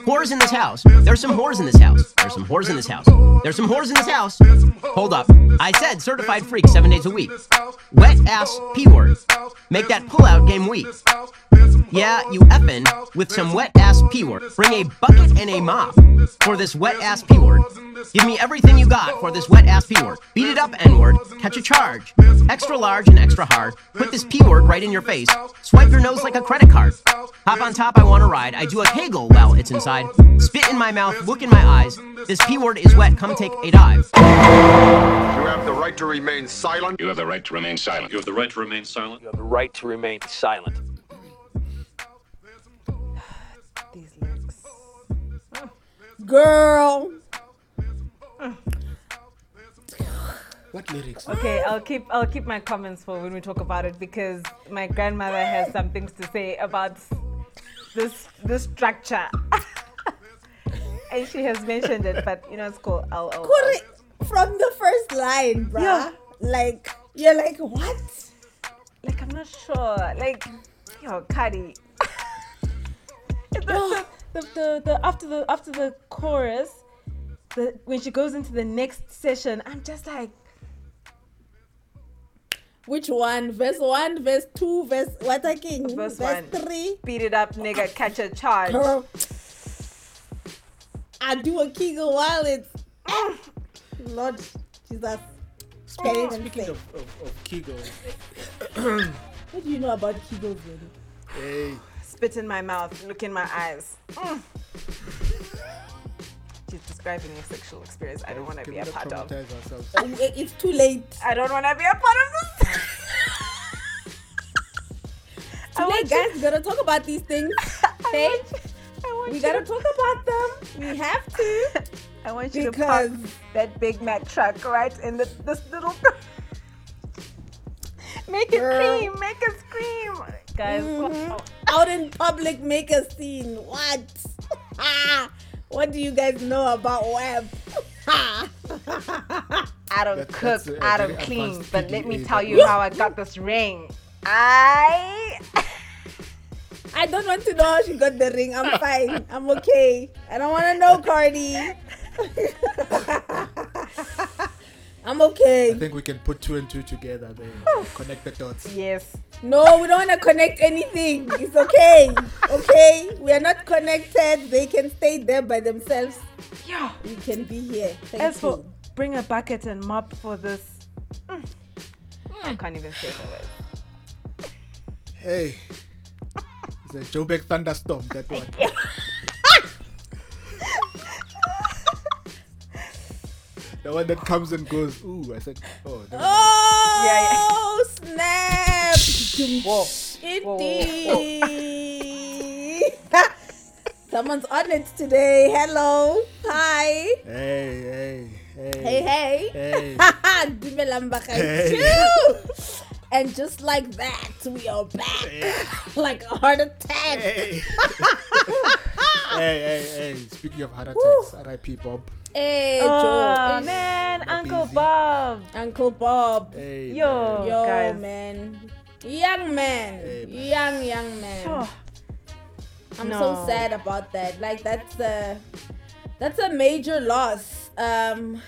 Whores in this house. There's some whores in this house. There's some whores in this house. There's some whores in this house. Hold up. I said certified freak seven days a week. Wet ass P word. Make that pull-out game weak. Yeah, you effin' with some wet ass P word. Bring a bucket and a mop for this wet ass P word. Give me everything you got for this wet ass P word. Beat it up, N word. Catch a charge. Extra large and extra hard. Put this P word right in your face. Swipe your nose like a credit card. Hop on top, I wanna ride. I do a kegel while it's inside. Spit in my mouth, look in my eyes. This P word is wet, come take a dive. You have the right to remain silent. You have the right to remain silent. You have the right to remain silent. You have the right to remain silent. These lyrics. Girl. What lyrics? Okay, I'll keep I'll keep my comments for when we talk about it because my grandmother has some things to say about this this structure. and she has mentioned it, but you know it's cool. I'll, I'll, Kuri, from the first line, bruh. Yeah. Like, you're like, what? like I'm not sure. Like yo, Cuddy. the, the, the, the, the after the after the chorus, the when she goes into the next session, I'm just like Which one? Verse 1, verse 2, verse what again? Verse verse one. 3. beat it up, nigga, catch a charge. Girl. I do a Kegel while it's. Lord Jesus. Can't Speaking of, of, of Kegel, What do you know about Kegels, really? hey, Spit in my mouth, look in my eyes. Mm. She's describing a sexual experience I don't want to be a part of. ourselves? Uh, It's too late. I don't want to be a part of this. I Too want you- guys. We gotta talk about these things. Okay? I want, I want We you gotta to- talk about them. We have to. I want you to park Because that Big Mac truck right in the, this little. make it Girl. scream, make it scream, guys. Mhm. out in public make a scene. What? What do you guys know about web? I don't That- cook, that's a- a I don't clean, but let me tell you how I got this ring. I. I don't want to know how she got the ring. I'm fine. I'm okay. I don't want to know, Cardi. I'm okay. I think we can put two and two together then. Connect the dots. Yes. No, we don't want to connect anything. It's okay. Okay? We are not connected. They can stay there by themselves. Yeah. We can be here. Thank As for bring a bucket and mop for this. Mm. I can't even say the word. Hey, it's a Joburg thunderstorm. That one. the one that comes and goes. Ooh, I said. Oh, never mind. Oh, snap. Whoa. Indeed. Someone's on it today. Hello. Hi. Hey, hey, hey. Hey, hey. Hey. Dumelang Hey. Bakgethu. And just like that, we are back. like a heart attack. Hey. hey, hey, hey. Speaking of heart attacks, R.I.P. Bob. Hey, Oh Joe. man, Not Uncle easy. Bob. Uncle Bob. Hey. Yo. man. Yo, guys. man. Young man. Hey, man. Young, young man. Oh, I'm so sad about that. Like that's a that's a major loss um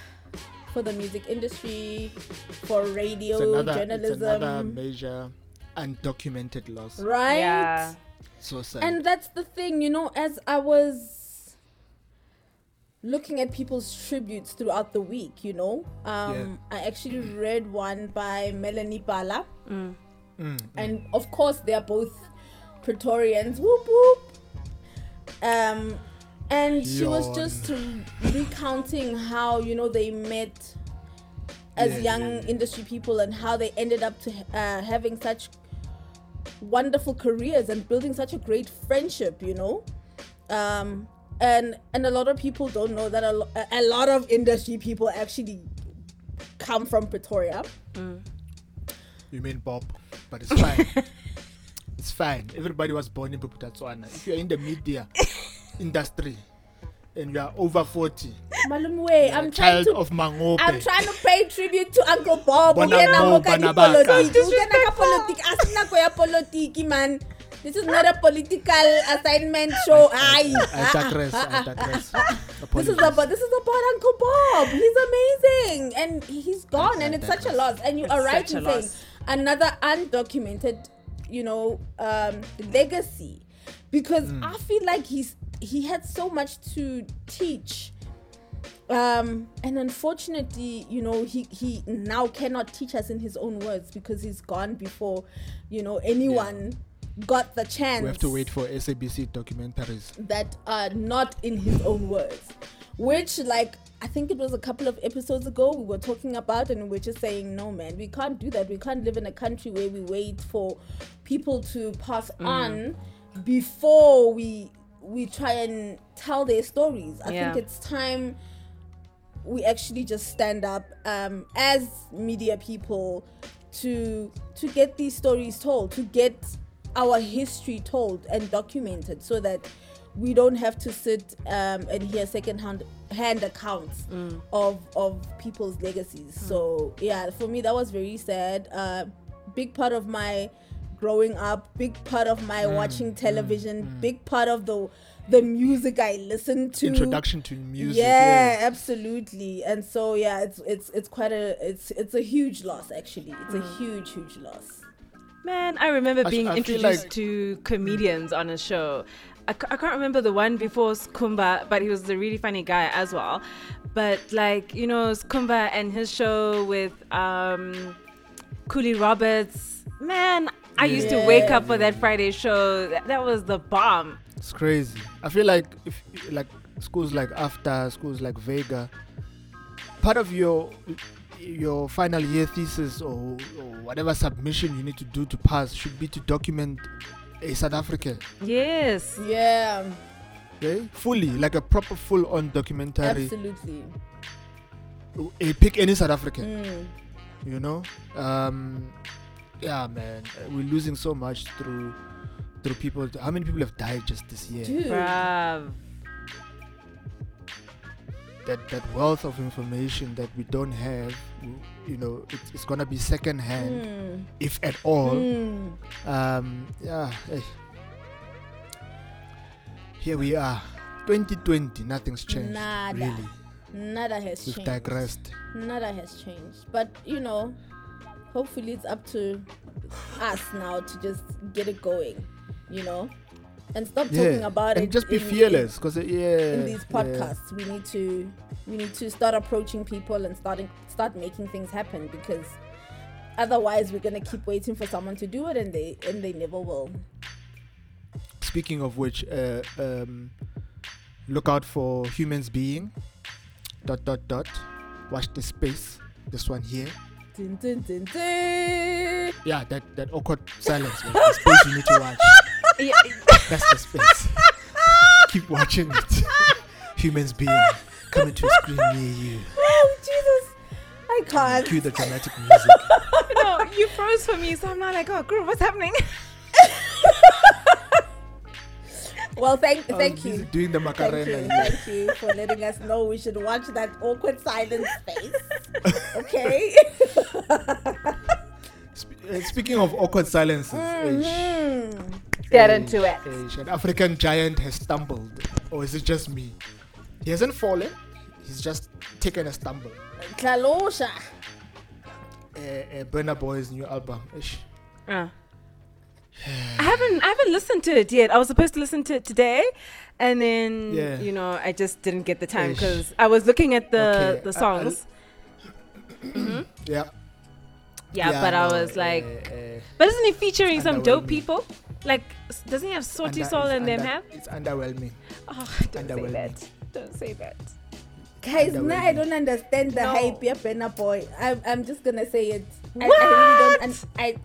for the music industry, for radio It's another, it's journalism, another major undocumented loss. right? yeah. So sad. And that's the thing, you know, as I was looking at people's tributes throughout the week, you know, um, I actually read one by Melanie Bala. Mm, And of course, they are both Pretorians. Whoop whoop. Um, and she was just recounting how you know they met as Yeah, young yeah, yeah. industry people and how they ended up to uh, having such wonderful careers and building such a great friendship. You know, um, and and a lot of people don't know that a, lo- a- a lot of industry people actually come from Pretoria. You mean Bob, but it's fine. it's fine. Everybody was born in Bophuthatswana. If you're in the media industry and you are over 40, Malum way, I'm trying to of Mangope. I'm trying to pay tribute to Uncle Bob. Bona Yena mo, mo ka bana ba ka. dipolitiki. Ka politiki. A se ya politiki, man. This is not a political assignment show. Aye. I digress. I digress. This is about this is about Uncle Bob. He's amazing, and he's gone, and it's such a loss. And you are It's right in saying another undocumented, you know, um, legacy, because Hmm. I feel like he's he had so much to teach. Um, and unfortunately, you know, he he now cannot teach us in his own words because he's gone before, you know, anyone got the chance We have to wait for SABC documentaries. that are not in his own words. Which, like, I think it was a couple of episodes ago we were talking about, and we are just saying, no, man, we can't do that. We can't live in a country where we wait for people to pass Mm. on before we we try and tell their stories. I Yeah. think it's time we actually just stand up um, as media people to to get these stories told, to get our history told and documented, so that we don't have to sit um, and hear second-hand hand accounts of of people's legacies. So yeah, for me that was very sad. Uh, big part of my growing up, big part of my mm, watching mm, television, mm. big part of the the music I listened to Introduction to music. yeah, absolutely. And so yeah, it's it's it's quite a it's it's a huge loss actually. It's a huge huge loss. Man, I remember being I feel introduced like- to comedians on a show. I, I can't remember the one before Skhumba, but he was a really funny guy as well. But like, you know, Skhumba and his show with um, Kuli Roberts. Man, I used to wake up for that Friday show. That, that was the bomb. It's crazy. I feel like if like schools like after schools like Vega, part of your your final year thesis or, or whatever submission you need to do to pass should be to document a South African, Yes. Yeah, okay? Fully, like a proper full-on documentary. absolutely. A pick any South African, Mm. you know. Um, yeah, man, we're losing so much through through people. How many people have died just this year? Dude. Bruv. that that wealth of information that we don't have you know it's, it's gonna be second hand Mm. if at all Mm. um yeah eh. here we are 2020 nothing's changed Nada. really Nada has we've changed. digressed Nada has changed. But you know, hopefully it's up to us now to just get it going, you know? And stop talking about and it. just be fearless because yeah in these yeah. podcasts we need to we need to start approaching people and starting start making things happen because otherwise we're gonna keep waiting for someone to do it and they and they never will speaking of which uh, um look out for humans being dot dot dot watch the space this one here dun, dun, dun, dun. yeah that that awkward silence was the space you need to watch Yeah, That's the space. Keep watching it. Humans being coming to a screen near you. oh jesus i can't Cue the dramatic music. no, you froze for me, so I'm not like, oh, girl, what's happening? Well thank I thank you Doing the Thank you, thank you for letting us know we should watch that awkward silence face. Okay. Uh, speaking of awkward silences, Mm-hmm. ish, Get ish, into it. ish, an African giant has stumbled. Or is it just me? He hasn't fallen. He's just taken a stumble. Klalosha. Uh, uh, Burna Boy's new album. Ish. Uh. I haven't I haven't listened to it yet. I was supposed to listen to it today, and then Yeah. you know I just didn't get the time because I was looking at the Okay, the I- songs. Yeah. yeah, but I was like, uh, uh, but isn't he featuring some dope people? Like, doesn't he have Sauti under- Soul it's and them under- have? It's underwhelming. Oh, don't say underwhelming. that. Don't say that. Guys, now I don't understand the No. hype. Yeah, Burna Boy. I'm, I'm just gonna say it. I, I What? really don't. And I,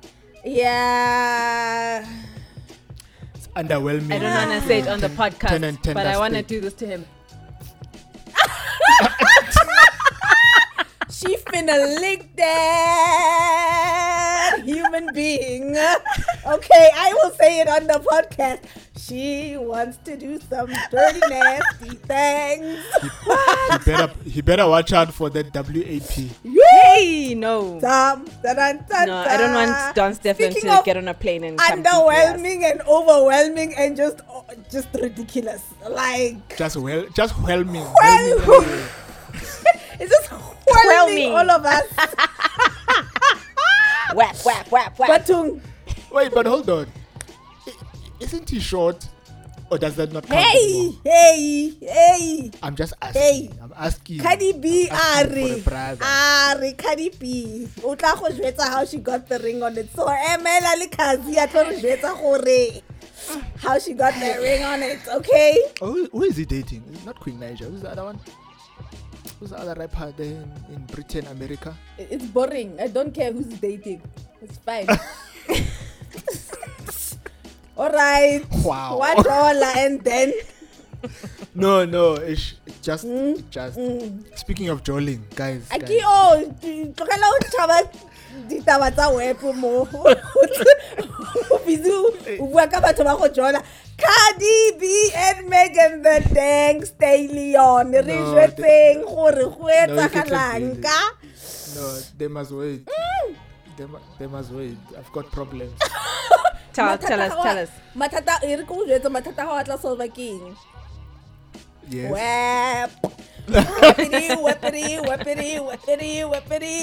yeah. It's underwhelming. I don't want to say it on the podcast, 10 and 10 but I want to do this to him. She finna lick that human being. Okay, I will say it on the podcast. She wants to do some dirty, nasty things. he better he better watch out for that WAP. Yeah. Hey, no. Dum, dun, dun, dun, No, I don't want. Don Stefan to get on a plane and come beat underwhelming and overwhelming and just oh, just ridiculous. Like Just well, just whelming. Well- whelming. it's just whelming Whelming. all of us. Whap, whap, whap, whap. Batung, Wait, but hold on. Isn't he short? Or does that not count? hey, anymore? hey, hey. I'm just asking. Hey. I'm asking. Cardi B I'm asking for Ari a. Ari Cardi tla go jwetsa how she got the ring on it so emela le khazi ya tlo jwetsa gore how she got the ring on it okay Oh, who- who is he dating? Is it not Queen Niger? Who's the other one? Who's the other rapper there in, in Britain, America? it's boring i don't care who's dating it's fine all right Wow. one dollar and then No, no, it's just, Mm, just mm. Speaking of jolling, guys. a guys. o tlogela o tšhaba ditaba tsa wepo mo o busy o bua ka batho ba go jola cardi b and megan the dang stallion re jwetseng gore go etsagalang ka No, they must wait. Mm. They, they must wait. I've got problems. Tell, tell us, tell us. mathata e re ko o jwetsa mathata a go a tla solva ke eng yes. wep wepidi wepidi wepidi wepidi wepidi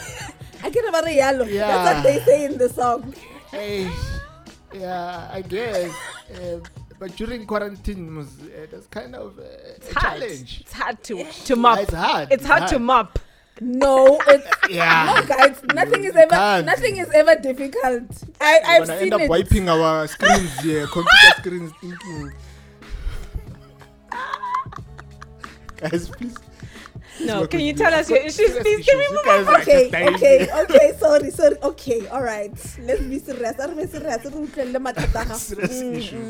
a ke re ba re yalo that's what they say in the song Hey, yeah, I guess. Uh, but during quarantine, was, uh, that's kind of uh, a hard. challenge. It's hard to, to mop. It's hard. It's hard to mop. No, it's Yeah. no, guys. Nothing is ever can't. nothing is ever difficult. I We're I've gonna seen end up it. wiping our screens here, computer screens, thinking. Guys, please. No, work can you tell us your issues, please? Can we move on? are Okay, okay, okay. Sorry, sorry. Okay, all right. Let's be serious. Are we serious? Re utlwelle mathata a gago. serious Mm, issues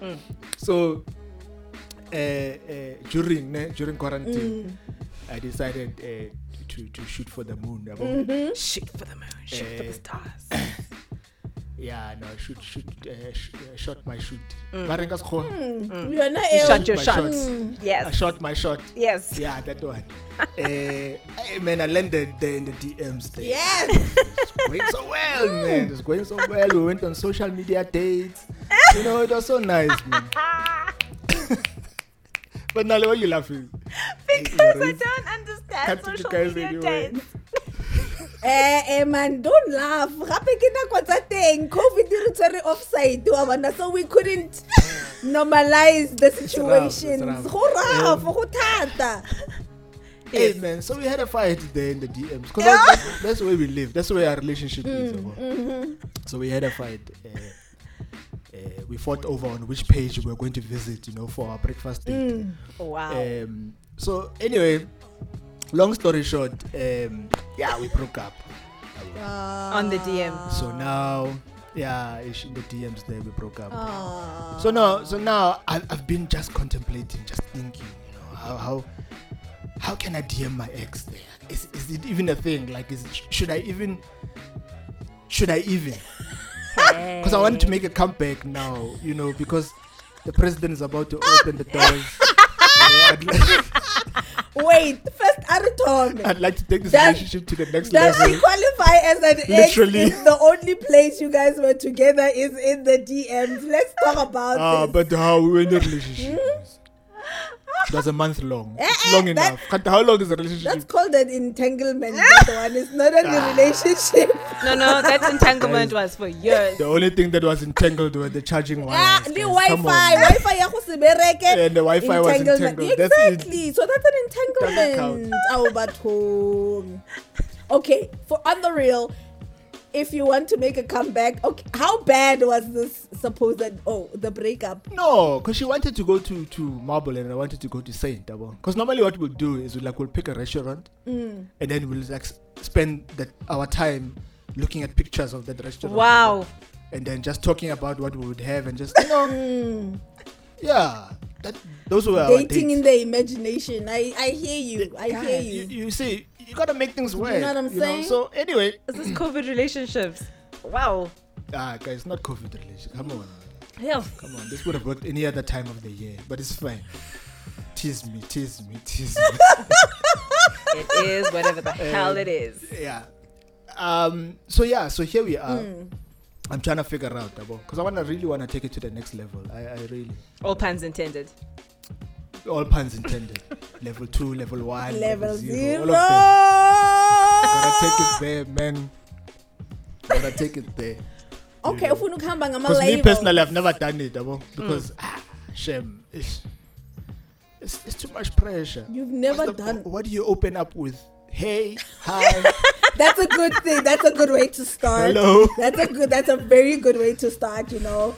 here. So, uh, uh, during ne, during quarantine, Mm. I decided uh, to to shoot for the moon. yabo. Mm-hmm. Shoot for the moon, shoot for the Eh, stars. Yeah, no, shoot, shoot, uh, sh- uh, shot my shoot. Mm. Ba reng ka sekgowa? Yona You eo. shot your my shot. shots. Mm. I Yes. shot my shot. Yes. Yeah, that one. uh, I, man, I landed there in the DMs. There. Yes. It's going so well, man. It's going so well. We went on social media dates. You know, it was so nice, man. but now, why are you laughing? Because I don't understand Can't you social guys media anyway? dates. Eh, eh, man, don't laugh. Gape ke nako tsa teng. COVID re tshwere offside so we couldn't normalize the rough, it's situations. rough. Go rough, go. Hey, man. So we had a fight there in the DMs. Because that's, that's where we live. That's where our relationship is. Mm, mm-hmm. So we had a fight. Uh, uh, we fought over on which page we were going to visit, you know, for our breakfast date. Mm. Wow. Um, so anyway, long story short, um, yeah, we broke up. On the DM. So now, yeah, ish in the DMs there we broke up. Ah. So now, so now I've, I've been just contemplating, just thinking, you know, how how how can I DM my ex there? Is is it even a thing? Like, is should I even should I even? Because I want to make a comeback now, you know, because the president is about to open the doors. You know, I'd, Wait, first Aritome. I'd like to take this Does- relationship to the next Does level. he qualify as an Literally. if the only place you guys were together is in the DMs? Let's talk about Ah, this. but how we were in a relationship? It was a month long. Eh, It's eh, long that- enough. Can't- How long is the relationship? That's called an entanglement. that one. It's not a Ah. relationship. No, no, that entanglement was for years. The only thing that was entangled were the charging wires. Ah, the Come Wi-Fi, on. Wi-Fi ya go. And the Wi-Fi was entangled. That's. Exactly. So that's an entanglement. Oh, but. Okay, for on the real, if you want to make a comeback, okay, how bad was this supposed? Oh, the breakup. No, because she wanted to go to to Marble and I wanted to go to Saint. Because normally what we'll do is we like we'll pick a restaurant Mm. and then we'll like spend that our time looking at pictures of that restaurant. Wow. And then just talking about what we would have and just you know, Mm. yeah, that those were our Dating dates. in the imagination. I I hear you. I Yeah, hear you. you. You see, you gotta make things work. You know what I'm saying? So anyway, This is COVID relationships. Wow. ah, guys, not COVID relationship. Come on, Hell. come on. This would have worked any other time of the year, but it's fine. Tease me, tease me, tease me. it is whatever the hell it is. yeah. Um. So yeah. So here we are. Hmm. I'm trying to figure out because I wanna really wanna take it to the next level. I, I really All puns intended. all puns intended. level two, level one, Level zero, zero. all of them. Gotta take it there, man. Gotta take it there. Okay, if ufuna ukuhamba ngama Because me personally, I've never done it, yabo, because ah, shame. It's, it's, it's too much pressure. You've never the- done. What do you open up with? Hey, hi, That's a good thing. That's a good way to start. hello. That's a good. That's a very good way to start. You know,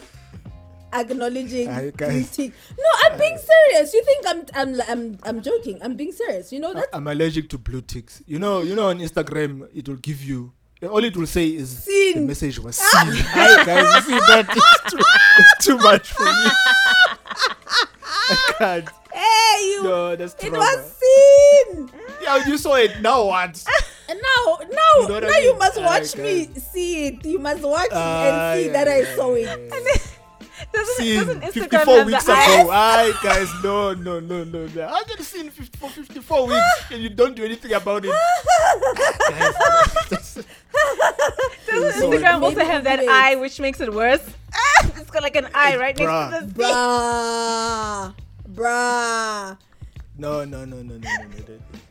acknowledging greeting. No, I'm being serious. You think I'm I'm I'm I'm joking? I'm being serious. You know that I'm allergic to blue ticks. You know, you know, on Instagram, it will give you. All it will say is Seen. the message was ah. seen. Hi guys, you see that? It's too, it's too much for me. I can't. Hey you. No, that's it was seen. Yeah, you saw it. Now what? Now, now, You know what I now you must watch guys. me see it. You must watch Ah, and see yeah, that I saw yeah, it. yeah. Doesn't, Seen doesn't Instagram 54 have weeks ago. Hi guys, no, no, no, no, no. How can you see in 50, for 54 weeks and you don't do anything about it? guys, Doesn't Sorry. Instagram also have that eye which makes it worse? Ah, it's got like an eye right Bruh. next to the Bruh, bruh. no, no, no, no, no, no, no.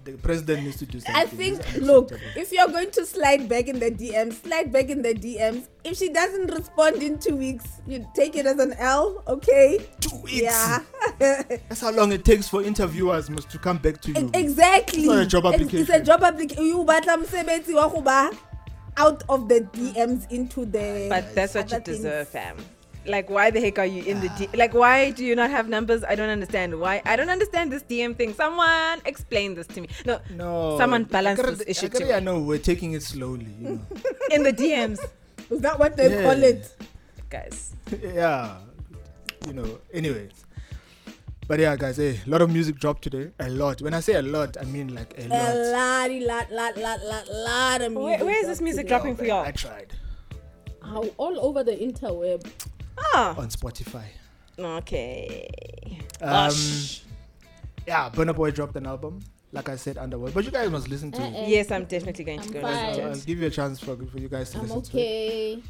The, the president needs to do something. I think, look, if you're going to slide back in the DMs, slide back in the DMs. If she doesn't respond in two weeks, you take it as an L, okay? two weeks. Yeah. That's how long it takes for interviewers must to come back to you. exactly. It's not a job It's- It's a application. job application. You batla msebenzi wa go ba out of the DMs into the. But that's what you other things. deserve, fam. Like, why the heck are you in the D? Ah. Like, why do you not have numbers? I don't understand. Why? I don't understand this DM thing. Someone explain this to me. No, No. Someone balance I this issue I, gotta- to I know we're taking it slowly, you know. in the DMs, Is that what they Yeah. call it? guys. yeah. You know, anyways. But yeah, guys, a lot of music dropped today. A lot. When I say a lot, I mean like a lot. A lot. lot, lot, lot, lot, lot, lot of Where, music. where is this music today. dropping for y'all? I tried How all over the interweb. Ah, on Spotify. okay. Um, Gosh. yeah, Burna Boy dropped an album. Like I said, Underworld. But you guys must listen to it. Yes, I'm definitely going to I'm go fine. listen So to I'll give you a chance for, for you guys to I'm listen to okay. it.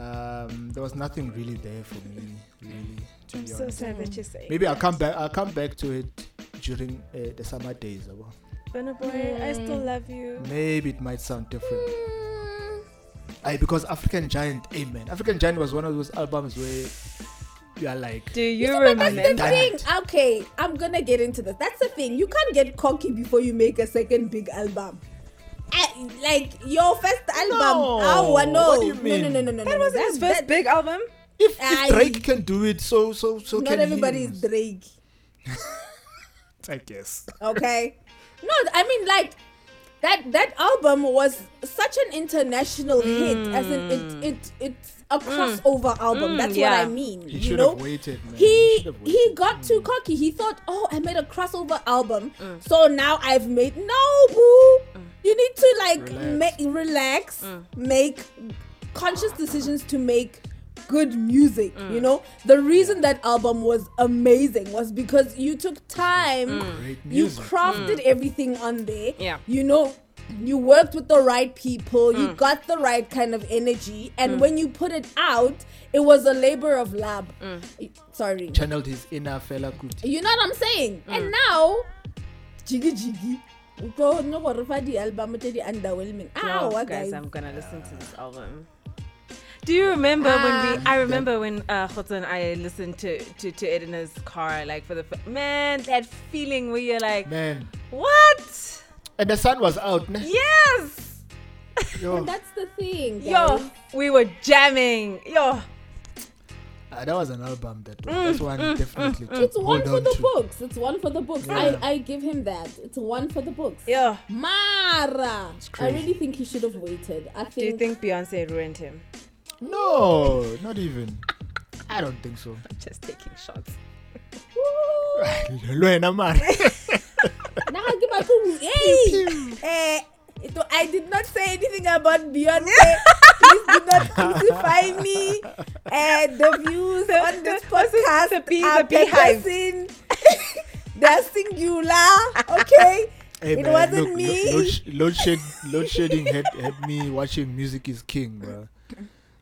Um, there was nothing really there for me, really. To I'm be so honest. sad that you're saying. Maybe I'll come back. I'll come back to it during uh, the summer days. Abo. Burna Boy, I still love you. Maybe it might sound different. Aye, because African Giant, amen. African Giant was one of those albums where you are like, Do you But that's the remember? thing. Okay, I'm gonna get into this. That's the thing. You can't get cocky before you make a second big album. Eh, like your first album. No. Oh, no. What do you No, mean? no, no, no, no. That no, wasn't his first that- big album. if, Aye. if Drake can do it, so so so Not can everybody he. is Drake. I guess. Okay. no, I mean like that that album was such an international hit as in it it it's a crossover album. Mm, That's yeah. what I mean. He you know? waited, man. he should have he waited. got too cocky. He thought, "Oh, I made a crossover album, Mm. so now I've made no boo. You need to like Relax. ma- relax, Mm. make conscious decisions to make good music. Mm. You know, the reason that album was amazing was because you took time, Great you music. crafted everything on there. Yeah. you know. You worked with the right people, Mm. you got the right kind of energy, and when you put it out, it was a labor of love. Mm. Sorry. Channeled his inner Fela Kuti. You know what I'm saying? Mm. And now, jiggy jiggy. Go no go refer the album to the underwhelming. No, what guys, guys? I'm gonna listen to this album. Do you remember when we? Ah. I remember when uh, Khotso and I listened to to to Edna's car, like for the man, that feeling where you're like, Man. what? And the sun was out. Ne? Yes, Yo, That's the thing, yo, we were jamming, yo. ah, that was an album that that's one definitely to It's one for on the to. books. It's one for the books. Yeah. I, I give him that. It's one for the books. yeah Mara. I crazy. really think he should have waited. I think. do you think Beyonce ruined him? No, not even. I don't think so. I'm just taking shots. Lwena man. Nah, give my poo. Hey, eh, it, I did not say anything about Beyonce. Please do not crucify me. Uh, the views on this podcast the bee- are the beehive. person. They're singular. Okay. Hey, It man, wasn't look, me. Load, sh- load, shed, load shedding had, had me watching Music is King, bro.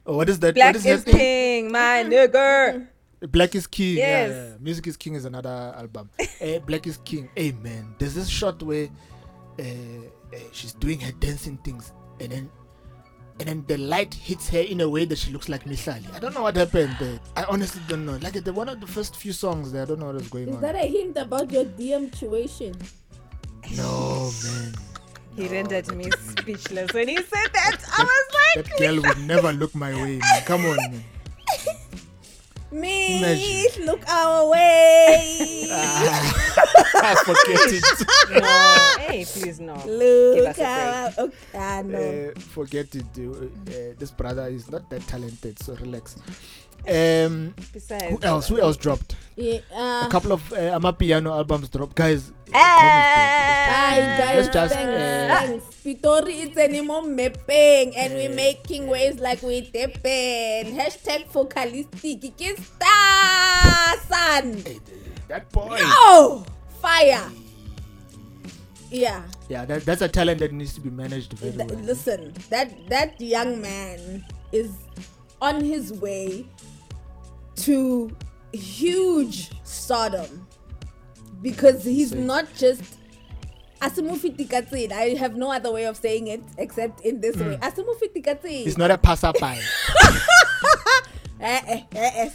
Oh, what is that? Black what is is king, my nigger. Black is King. yeah, Yes. Yeah, yeah. Music is King is another album. Eh, Black is King. Hey man, there's this shot where uh, uh, she's doing her dancing things, and then and then the light hits her in a way that she looks like Mihlali. I don't know what happened there. I honestly don't know. Like the one of the first few songs there, I don't know what was going Is on. Is that a hint about your DM tuition? no man. He rendered me speechless when he said that. I was That girl would never look my way, man. Come on, man. Me, Imagine. look our way. I forget it. no, hey, please no. Give look us a our. Okay, I know. uh, forget it. Uh, uh, this brother is not that talented, so relax. Um, Besides, who else? Who else dropped? Yeah, A uh, couple of uh, Amapiano albums dropped, guys. Hi guys, Let's just, thanks, uh. Pitori it's anymore mapping and we're making waves like we dipping. Hashtag focalistic. Kista son. Hey, that boy. Oh, fire. Yeah. Yeah, that, that's a talent that needs to be managed very Th- well. listen, that that young man is on his way to huge stardom because he's not just Asimufitikatsин. I have no other way of saying it except in this way. Asimufitikatsin. He's not a passerby. Eh, eh, eh?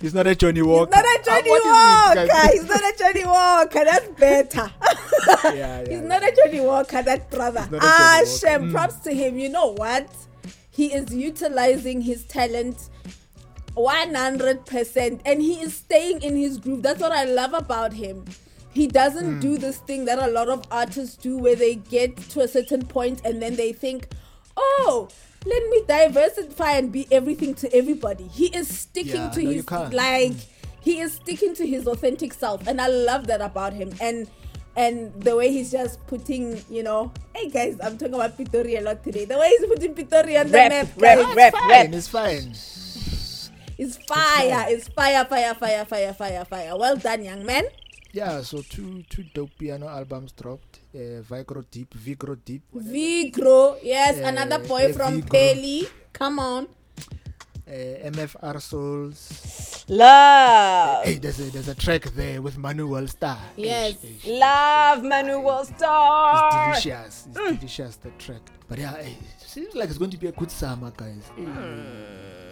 He's not a Johnny Walker. He's not a Uh, Johnny is Walker. He's not a Johnny Walker. That's better. yeah, yeah, He's yeah. not a Johnny Walker, that brother. Ah. Shem, Mm. props to him. You know what? He is utilizing his talent 100% and he is staying in his groove. That's what I love about him. He doesn't Hmm. do this thing that a lot of artists do where they get to a certain point and then they think, oh, let me diversify and be everything to everybody. He is sticking Yeah, to no, his, can't. like, he is sticking to his authentic self and i love that about him and and the way he's just putting you know hey guys i'm talking about Pitori a lot today the way he's putting Pitori on the Rap, map rap, guys, rap, Fine, it's fine. It's fire it's fire fire fire fire fire fire well done young man Yeah, so two two dope piano albums dropped. Uh, Vigro Deep, Vigro Deep. whatever. vigro yes Eh, another boy eh, from. Peli. come on Uh, MFR Souls. love, Hey, there's a there's a track there with Manu Worldstar. Yes. Love, Manu Worldstar. It's delicious. It's delicious the track. But yeah, hey, seems like it's going to be a good summer, guys. Hey.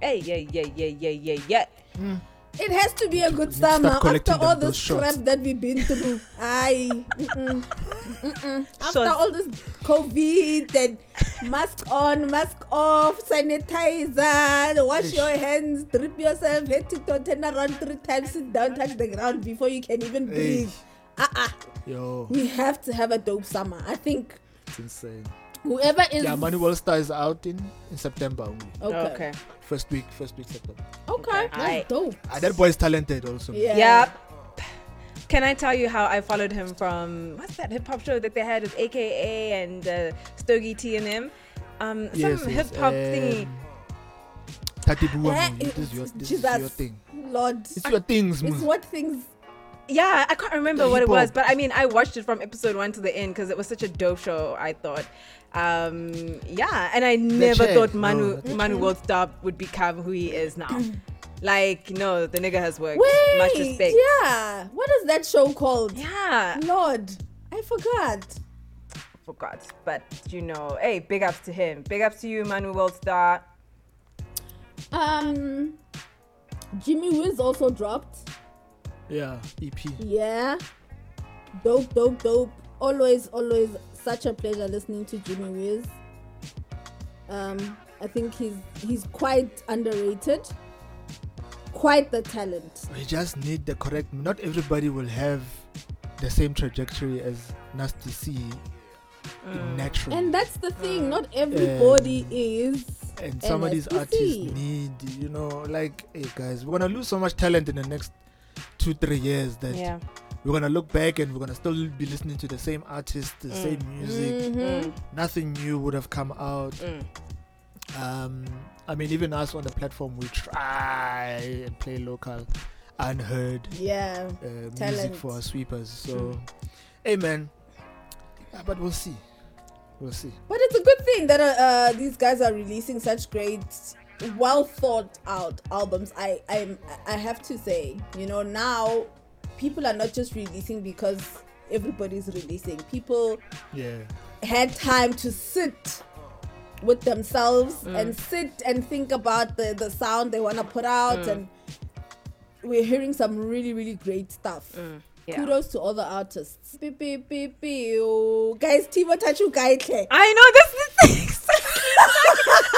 Hey, yeah, yeah, yeah, yeah, yeah, yeah. Hmm. it has to be a good need start summer after all the those crap that we've been through. Aye. Mm-mm. Mm-mm. After Shots. all this COVID and mask on, mask off, sanitizer, wash Eish. your hands, drip yourself, head to toe, turn around three times, sit down, touch the ground before you can even breathe. Uh-uh. Yo, We have to have a dope summer. I think it's insane. whoever is Yeah, Manu Worldstar is out in, in September only. okay. Okay. First week, first week September. Okay, Okay. that's Aye. dope. Ah, that boy is talented also. Yeah. Yep. Can I tell you how I followed him from what's that hip hop show that they had with AKA and uh, Stogie T and them? Um, Yes, some yes, hip hop thingy. um, Tati Bua, Eh, man, this is your, this is your thing. Lord. It's your things, man. It's what things Yeah, I can't remember The what it was, but I mean, I watched it from episode one to the end because it was such a dope show. I thought, um, yeah, and I never chair, thought no, Manu that's Manu Worldstar would become who he is now. like, no, the nigga has worked. Wait, Much respect. yeah. What is that show called? Yeah, Lord, I forgot. forgot, but you know, hey, big ups to him. Big ups to you, Manu Worldstar. Um, Jimmy Wiz also dropped. Yeah, EP. Yeah, dope, dope, dope. Always, always such a pleasure listening to Jimmy Wiz. Um, I think he's he's quite underrated. Quite the talent. We just need the correct. Not everybody will have the same trajectory as Nasty C naturally. And that's the thing. Not everybody is. and some of these artists need you know like hey guys we're gonna lose so much talent in the next two three years that Yeah. We're gonna look back and we're gonna still be listening to the same artists the same music Mhm. nothing new would have come out Mm. um i mean even us on the platform we try and play local unheard Yeah. uh, music for our sweepers so hey man Yeah, but we'll see. We'll see. But it's a good thing that uh, uh, these guys are releasing such great, well thought out albums. I I I have to say, you know, now people are not just releasing because everybody's releasing. People Yeah. had time to sit with themselves Mm. and sit and think about the the sound they want to put out Mm. and we're hearing some really really great stuff Mm. yeah. kudos to all the artists beep, beep, beep, beep. Oh, guys timo tachu gaitle I know this is the thing.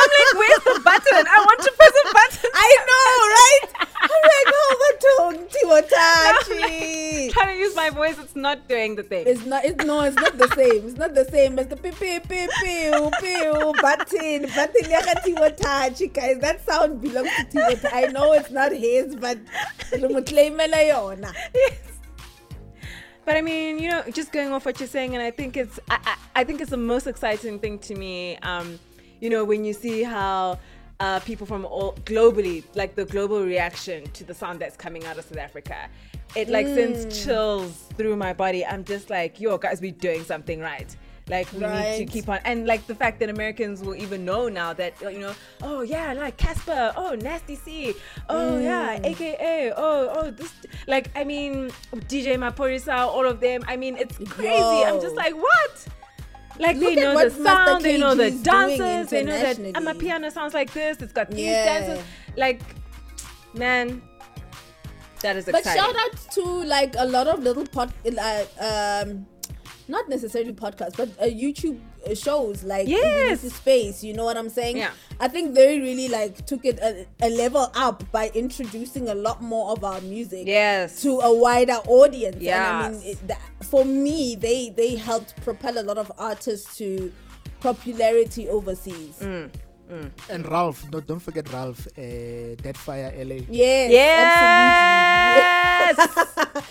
I'm like, where's the button? I want to press a button. i know right i'm like oh batong timo tachi trying to use my voice. It's not doing the thing. it's not it's no it's not the same it's not the same as the beep beep beep pew pew button button ya Timo Tachi guys that sound belongs to Tachi. I know it's not his but yona Yes. But I mean, you know, just going off what you're saying, and I think it's, I, I, I think it's the most exciting thing to me. Um, you know, when you see how uh, people from all globally, like the global reaction to the sound that's coming out of South Africa, it like sends chills through my body. I'm just like, yo, guys, we're doing something right. Like we need to keep on, and like the fact that Americans will even know now that you know, oh yeah, like Cassper, oh Nasty C, oh yeah, AKA, oh oh this, like I mean DJ Maphorisa, all of them. I mean, it's crazy. I'm just like, what? Like Look they know the sound, they know the dances, they know that internationally. amapiano sounds like this. It's got these Yeah. dances. Like, man, that is exciting. but shout out to like a lot of little pod uh, um not necessarily podcasts but uh, youtube shows like Yes. Ulysses space you know what i'm saying Yeah. i think they really like took it a, a level up by introducing a lot more of our music Yes. to a wider audience and i mean it, that, for me they they helped propel a lot of artists to popularity overseas Mm. And Ralph, no, don't forget Ralph, uh, Deadfire LA. yes Yes.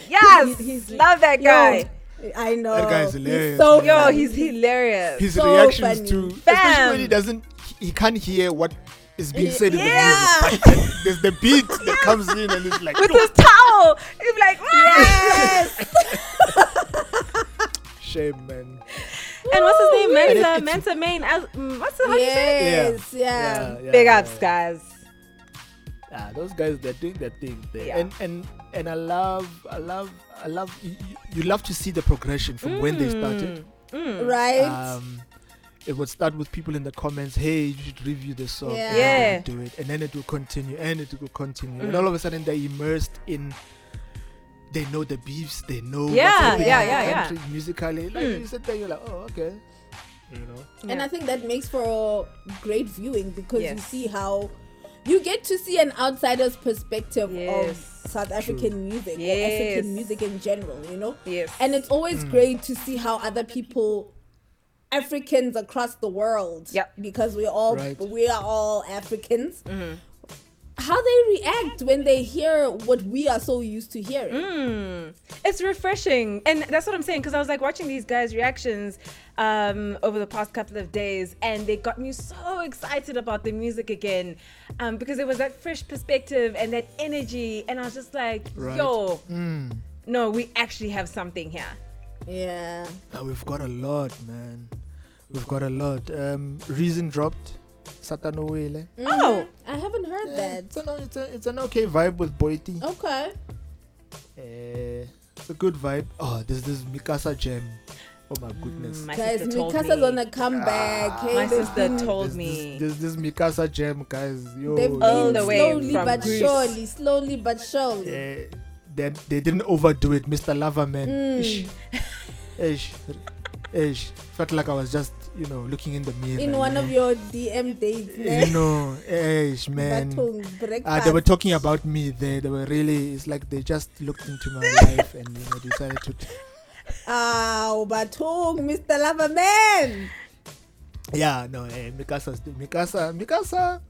yes. He- he's- Love that Yo, guy. I know. That guy's He's hilarious, so. Yo, funny. he's hilarious. His So reactions funny. to, Fam. especially when he doesn't, he, he can't hear what is being said in the music. There's the beat that comes in and it's like, With "Yo, his towel. He's like, Yes. shame, man. and what's his name? Mensa, Mensa Main. As, mm, what's the, how do you say it? yes. Yeah. yeah, Big ups, guys. Ah, those guys, they're doing their thing there. Yeah. And and and I love, I love, I love. You, you- you love to see the progression from when they started. Mm. Right. Um, it would start with people in the comments, hey, you should review this song. Yeah. and Yeah. then Do it, and then it will continue, and it will continue, Mm. and all of a sudden they're immersed in. They know the beefs. They know. what's Yeah, yeah, in the yeah, yeah. Musically, like Mm. you sit there, you're like, oh, okay. You know. and I think that makes for great viewing because you see how you get to see an outsider's perspective Yes. of South African music or Yes. African music in general, you know? Yes. And it's always Mm. great to see how other people Africans across the world Yep. because we're all Right. we are all Africans. Mm-hmm. How they react when they hear what we are so used to hearing. Mm. It's refreshing, and that's what I'm saying. Because I was like watching these guys' reactions um, over the past couple of days, and they got me so excited about the music again, um, because it was that fresh perspective and that energy, and I was just like, Right. "Yo, Mm. no, we actually have something here." Yeah. Now we've got a lot, man. We've got a lot. Um, Reason dropped. Satano Wele. Oh. I haven't heard that. It's an, it's, a, it's an okay vibe with Boity. Okay. Uh, it's a good vibe. Oh, there's this Mi Casa gem. Oh my goodness. My Guys, sister told Mi Casa's me. on a comeback. Hey, My sister been- told there's me. This, there's this Mi Casa gem, guys. Yo, They've All been the way slowly from but Greece. surely, slowly but surely. Uh, they, they didn't overdo it, Mr. Loverman. Mm. Ish. Ish. Ish. Felt like I was just, you know, looking in the mirror. In one of your DM dates, You know, ish, man. Uh, they were talking about me there. They were really, it's like they just looked into my life and, you know, decided to. Ow, Batung, Mr. Loverman. Yeah, no, eh, Mi Casa, Mikasa, Mi Casa.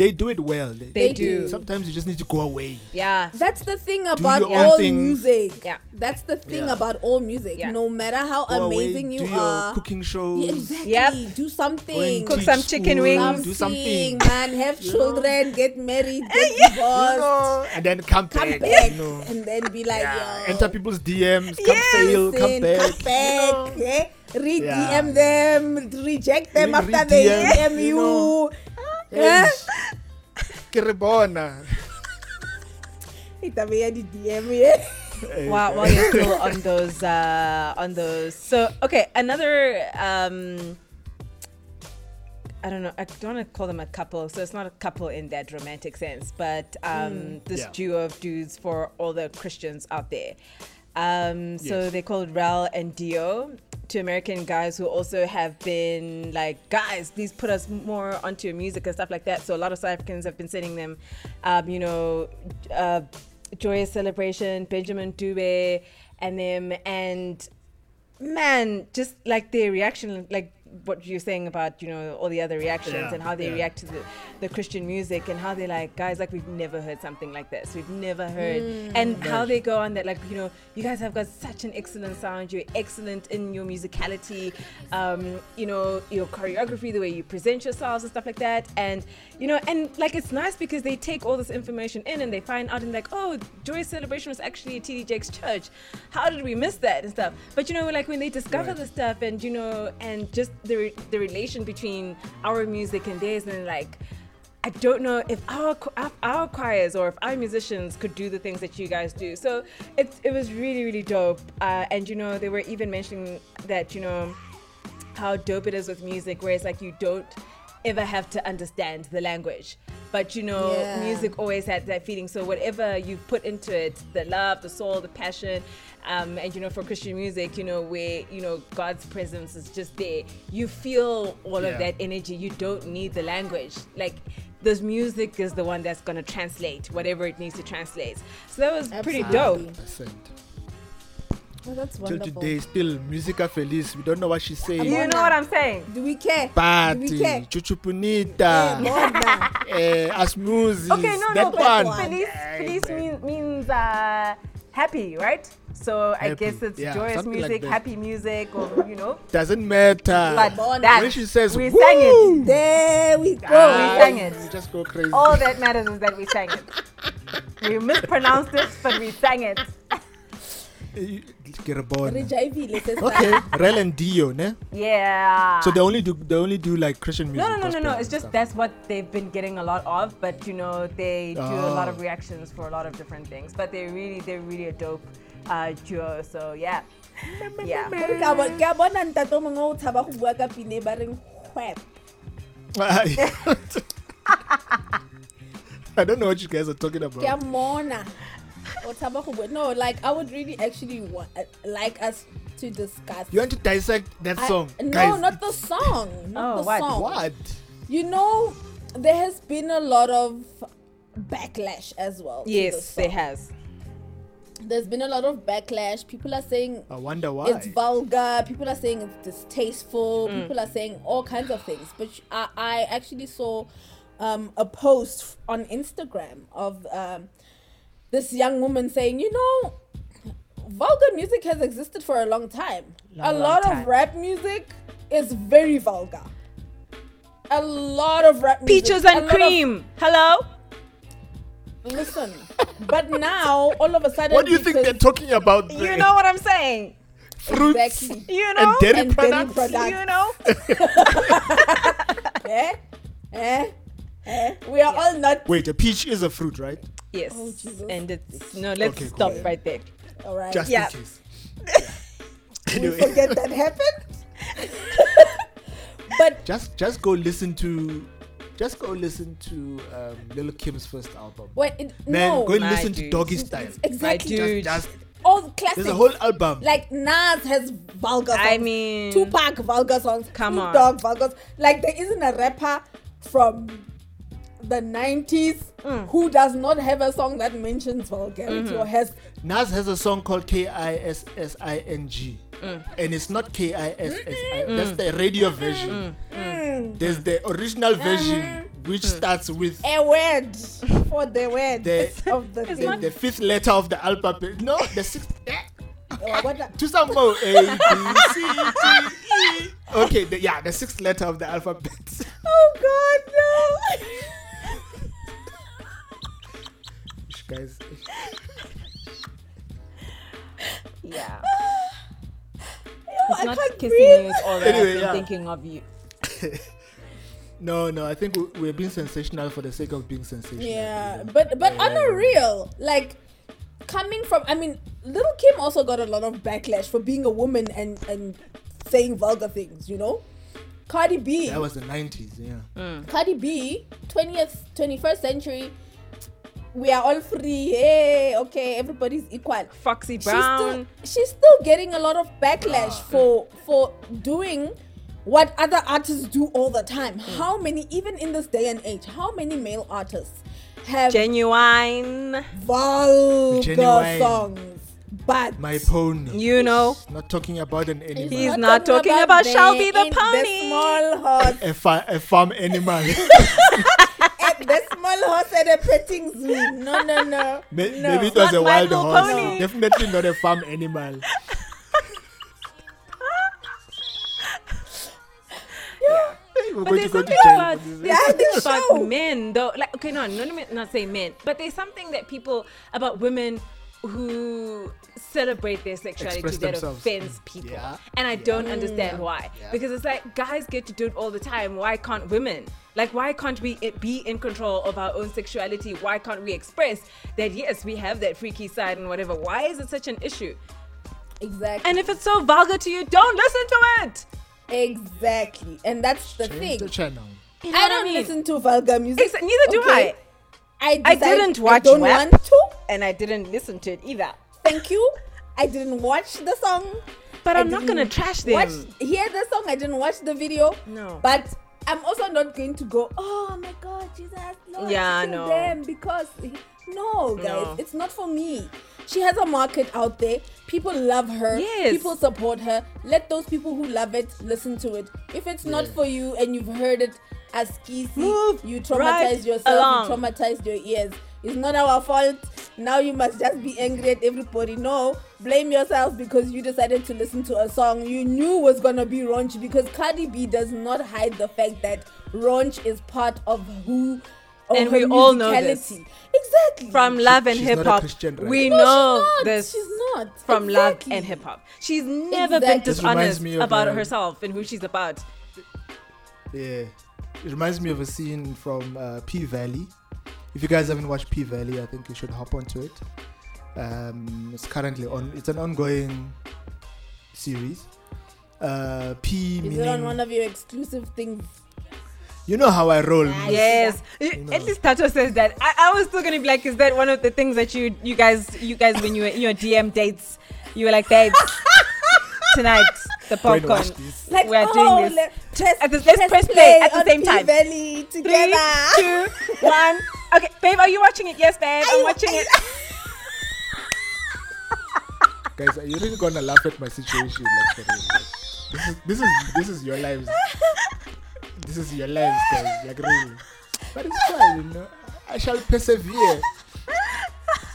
They do it well. They, They They do. do. Sometimes you just need to go away. Yeah. That's the thing about all thing. music. Yeah. That's the thing Yeah. about all music. Yeah. No matter how Go amazing away, you do your are. cooking shows. Yeah, exactly. Yep. Do something. Cook teach some chicken school, wings. Do something. man. Have children. Get married. Get You divorced. know, and then come, Come back. back You know. and then be like, Yeah, yo, enter people's DMs, come Yes, fail, come listen, back. come back, you know. eh? re Yeah. DM them, reject them Re- after they re-DM, you you. know. Eh? Ke re bona. Itaba ya di DM, yeah. while, while you're still on those uh on those so okay another um I don't know. I don't want to call them a couple, so it's not a couple in that romantic sense, but um, this Yeah. duo of dudes for all the Christians out there. Um, so Yes. they called Rel and Dio, two American guys who also have been like, guys, please put us more onto your music and stuff like that. So a lot of South Africans have been sending them, um, you know, uh, Joyous Celebration, Benjamin Dube, and them, and man, just like their reaction, like what you're saying about you know all the other reactions Yeah, and how they yeah. react to the, the Christian music and how they're like guys like we've never heard something like this. We've never heard. And how they go on that like you know you guys have got such an excellent sound. You're excellent in your musicality. Um, you know your choreography the way you present yourselves and stuff like that. And you know and like it's nice because they take all this information in and they find out and like oh joyous celebration was actually at TD Jakes' church. How did we miss that and stuff? But you know like when they discover Right. the stuff and you know and just the re- the relation between our music and theirs and like I don't know if our our choirs or if our musicians could do the things that you guys do. So it it was really really dope. Uh, and you know they were even mentioning that you know how dope it is with music, where it's like you don't ever have to understand the language. But you know, Yeah. music always had that feeling. So whatever you put into it, the love, the soul, the passion, um, and you know, for Christian music, you know, where you know God's presence is just there, you feel all Yeah. of that energy. You don't need the language. Like this music is the one that's gonna translate whatever it needs to translate. So that was pretty dope. Percent. Oh, that's Till today, still musica feliz. We don't know what she's saying. You know what I'm saying? Do we care? Do Party, we care? chuchupunita, Bona. eh, asmuzi. Okay, no, that no, one. one. Feliz, Feliz man. means uh, happy, right? So I guess it's yeah, joyous something like music, happy music, or you know. Doesn't matter. But that when she says, we Woo! sang it. There we go. Ah, sang it. You just go crazy. All that matters is that we sang it. We mispronounced it, but we sang it. Ke re bona. Re jaivile, sister. Okay, Rel and Dio, ne? Yeah. So they only do they only do like Christian music. No, no, no, no, no. It's just stuff. that's what they've been getting a lot of, but you know they do a lot of Oh. reactions for a lot of different things. But they're really, they're really a dope uh, duo. So yeah, yeah. Gore ke a bo- ke a bona ntate o mongwe o tshaba go bua ka pine ba reng "Hwep." I don't know what you guys are talking ke a about. mona o tshaba go no like i would really actually want, like us to discuss You want to dissect that I- song, no guys? not the song not Oh, the what? song what? you know there has been a lot of backlash as well Yes, there has. there's been a lot of backlash people are saying I wonder why. it's vulgar people are saying it's distasteful Mm. people are saying all kinds of things but i, I actually saw um, a post on instagram of um, this young woman saying you know vulgar music has existed for a long time a Long, long lot time. of rap music is very vulgar a lot of rap music Peaches and lot of- cream. Hello. listen but now all of a sudden what do you think they're talking about? You know what I'm saying. fruits Exactly. You and know. dairy And dairy products. products. You know. eh eh eh we are all not Wait, a peach is a fruit, right? Yes. Oh, and it's no. Let's Okay, cool. stop right there. all right Just Yeah. in case. we anyway, forget that happened. but just just go listen to, just go listen to um, Lil Kim's first album. wait, it, Man, no, go and My listen to. Doggystyle. exactly. dude. Just, just All classic. classics. there's a whole album. like Nas has vulgar. Songs. I mean, Tupac vulgar songs. Come Snoop on. Dogg vulgar. Like there isn't a rapper from the 90s Mm. who does not have a song that mentions vulgarity Mm-hmm. or has Nas has a song called K I S S I N G, Mm. and it's not K I S S I. That's the radio version. Mm. There's the original version which starts with A word for the word The- of the It's thing. not- the fifth letter of the alphabet. No, the sixth. what the- To some more. A, B, C, D, E. Okay, the, yeah, the sixth letter of the alphabet. oh God, no! Guys, Yeah. I It's not can't kissing breathe. you, it's all that Anyway, I've been yeah. thinking of you. no, no, I think we- we're being sensational for the sake of being sensational. Yeah, but but on a real, like coming from, I mean, Lil Kim also got a lot of backlash for being a woman and and saying vulgar things. You know, Cardi B, That was the 90s, yeah. Mm. Cardi B, twentieth, twenty first century. We are all free. Hey, okay, everybody's equal. Foxy She's still, Brown. she's still getting a lot of backlash ah. for for doing what other artists do all the time. Mm. How many, even in this day and age, how many male artists have Genuine. vulgar Genuine. songs? But My pony. You know. Not talking about an animal. He's not talking about Shelby the pony. The small horse, a, fa- a farm animal. at the small horse at a petting zoo. No, no, no. May- no. Maybe it was Not a wild horse. Pony. Definitely not a farm animal. Hey, we're But there's to go to something about, for this. there's something about men though. Like okay, no, no, no, not say men, but there's something that people about women who celebrate their sexuality Express that themselves. offends people, Yeah. and I don't understand mm. why. Yeah. Because it's like guys get to do it all the time. Why can't women? Like why can't we be in control of our own sexuality? Why can't we express that yes, we have that freaky side and whatever? Why is it such an issue? Exactly. And if it's so vulgar to you, don't listen to it. exactly. And that's the Change thing. the channel. You know I don't mean? listen to vulgar music. Exa- neither do okay? I. I, I didn't watch I don't want to. and I didn't listen to it either. Thank you. I didn't watch the song. But I I'm not gonna trash them. Watch, hear the song. I didn't watch the video. No. But I'm also not going to go. Oh my God, Jesus, Lord, Yeah, no. them because no, guys, No. it's not for me. She has a market out there. People love her. Yes. People support her. Let those people who love it listen to it. If it's not for you and you've heard it as skeezy, Move you right traumatized yourself. along. You traumatized your ears. It's not our fault. Now you must just be angry at everybody. No, blame yourself because you decided to listen to a song you knew was gonna be raunchy. Because Cardi B does not hide the fact that raunch is part of who. Of And we all know this. Exactly. From love and she's not a hip hop, right? we No, know she's not. this She's not. from love and hip hop. She's never been Exactly. This reminds dishonest about uh, herself and who she's about. Yeah. It reminds me of a scene from uh, P Valley. If you guys haven't watched P Valley, I think you should hop onto it. Um, it's currently on. It's an ongoing series. Uh, P Is meaning it on one of your exclusive things? you know how I roll. Nice. miss. Yes, know. at least Tato says that. I, I was still gonna be like, is that one of the things that you you guys you guys when you were in your DM dates, you were like, babes, tonight the Go popcorn. Like, We are oh, doing this. let- press, At the- let's press play at the same time. P-Valley together. two. Okay, babe, are you watching it? Yes, babe, I'm I- watching it. Guys, are you really gonna laugh at my situation? Like. Like, this is this is this is your lives. This is your lives, guys. Like really. But it's fine, you know. I shall persevere.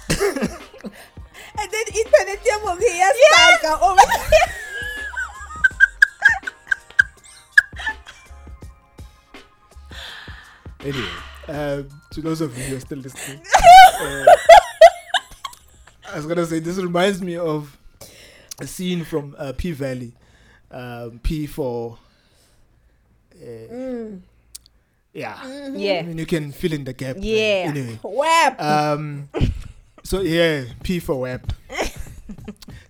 And then internet yabo ngiyasaka over Anyway, um, to those of you who are still listening, uh, I was gonna say this reminds me of a scene from uh, P Valley. Um, P for uh, yeah. I Yeah, mean, you can fill in the gap. Yeah. Anyway, web. um, so yeah, P for web.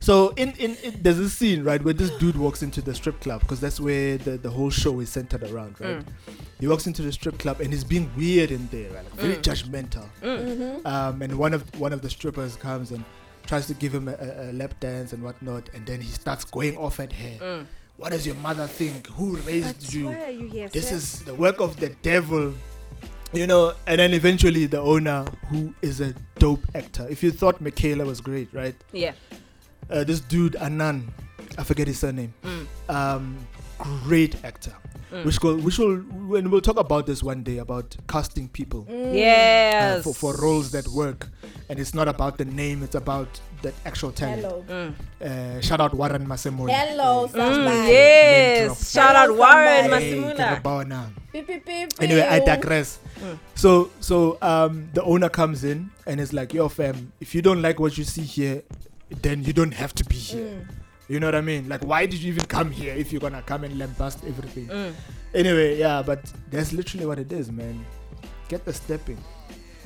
so in, in in there's a scene right where this dude walks into the strip club because that's where the, the whole show is centered around, right? Mm. He walks into the strip club and he's being weird in there, right? like very mm. judgmental. Mm. Mm-hmm. Um, and one of one of the strippers comes and tries to give him a, a, a lap dance and whatnot, and then he starts going off at her. What does your mother think? Who raised you? why are you here, this sir? is the work of the devil you know and then eventually the owner who is a dope actor if you thought michaela was great right yeah. Uh, this dude Annan i forget his surname Mm. um great actor which go which will when we'll talk about this one day about casting people uh, Yes. for for roles that work, and it's not about the name; it's about the actual talent. Hello. Uh, shout out Warren Masemola. Hello, somebody. Name. Yes. Shout out Warren somebody. Hey, Masemola. Karabana. Beep, beep, beep, Anyway, I beep. digress. So, so um, the owner comes in and is like, "Yo, fam, if you don't like what you see here, then you don't have to be here." You know what I mean? Like, why did you even come here if you're gonna come and lambast everything? Anyway, yeah, but that's literally what it is, man. Get the stepping.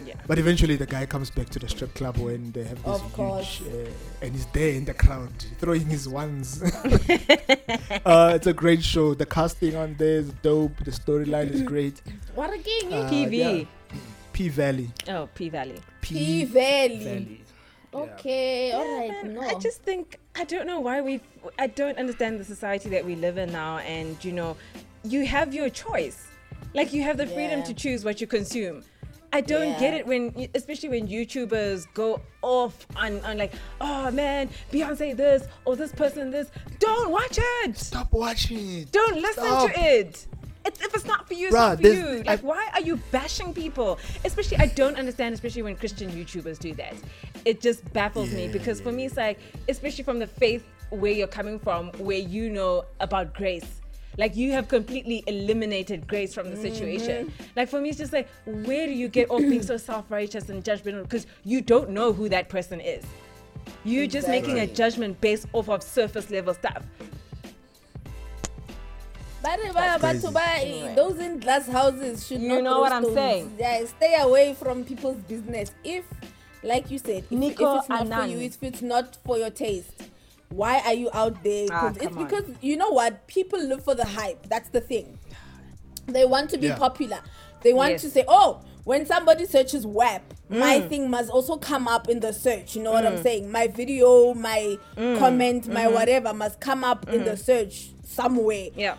Yeah. But eventually, the guy comes back to the strip club when they have this huge, uh, and he's there in the crowd throwing his ones. uh, it's a great show. The casting on there is dope. The storyline is great. What again? Uh, PV. yeah. P Valley. Oh, P Valley. P Valley. Valley. Okay, all right. No. I just think I don't know why we. I don't understand the society that we live in now, and you know, you have your choice. Like you have the freedom Yeah. to choose what you consume. I don't get it when, especially when YouTubers go off on, on like, oh man, Beyonce this or this person this. Don't watch it. Stop watching it. Don't listen Stop. to it. It's, if it's not for you, it's Bruh, not for there's- you. Like, I- why are you bashing people? Especially, I don't understand, especially when Christian YouTubers do that. It just baffles me Yeah, because for me, it's like, especially from the faith where you're coming from, where you know about grace. Like you have completely eliminated grace from the situation. Mm-hmm. Like for me, it's just like, where do you get off being so self-righteous and judgmental? Because you don't know who that person is. You're just making a judgment based off of surface level stuff. But, but, but, crazy. to buy Anyway. those in glass houses should You not know throw what I'm stones. saying? Yeah, stay away from people's business. If, like you said, if, if it's not for you, if it's not for your taste, why are you out there? Ah, 'Cause it's come on. because you know what people live for the hype. That's the thing. They want to be Yeah. popular. They want Yes. to say, oh, when somebody searches WAP, my Mm. thing must also come up in the search. You know what I'm saying? My video, my Mm. comment, my Mm-hmm. whatever must come up in the search somewhere Yeah.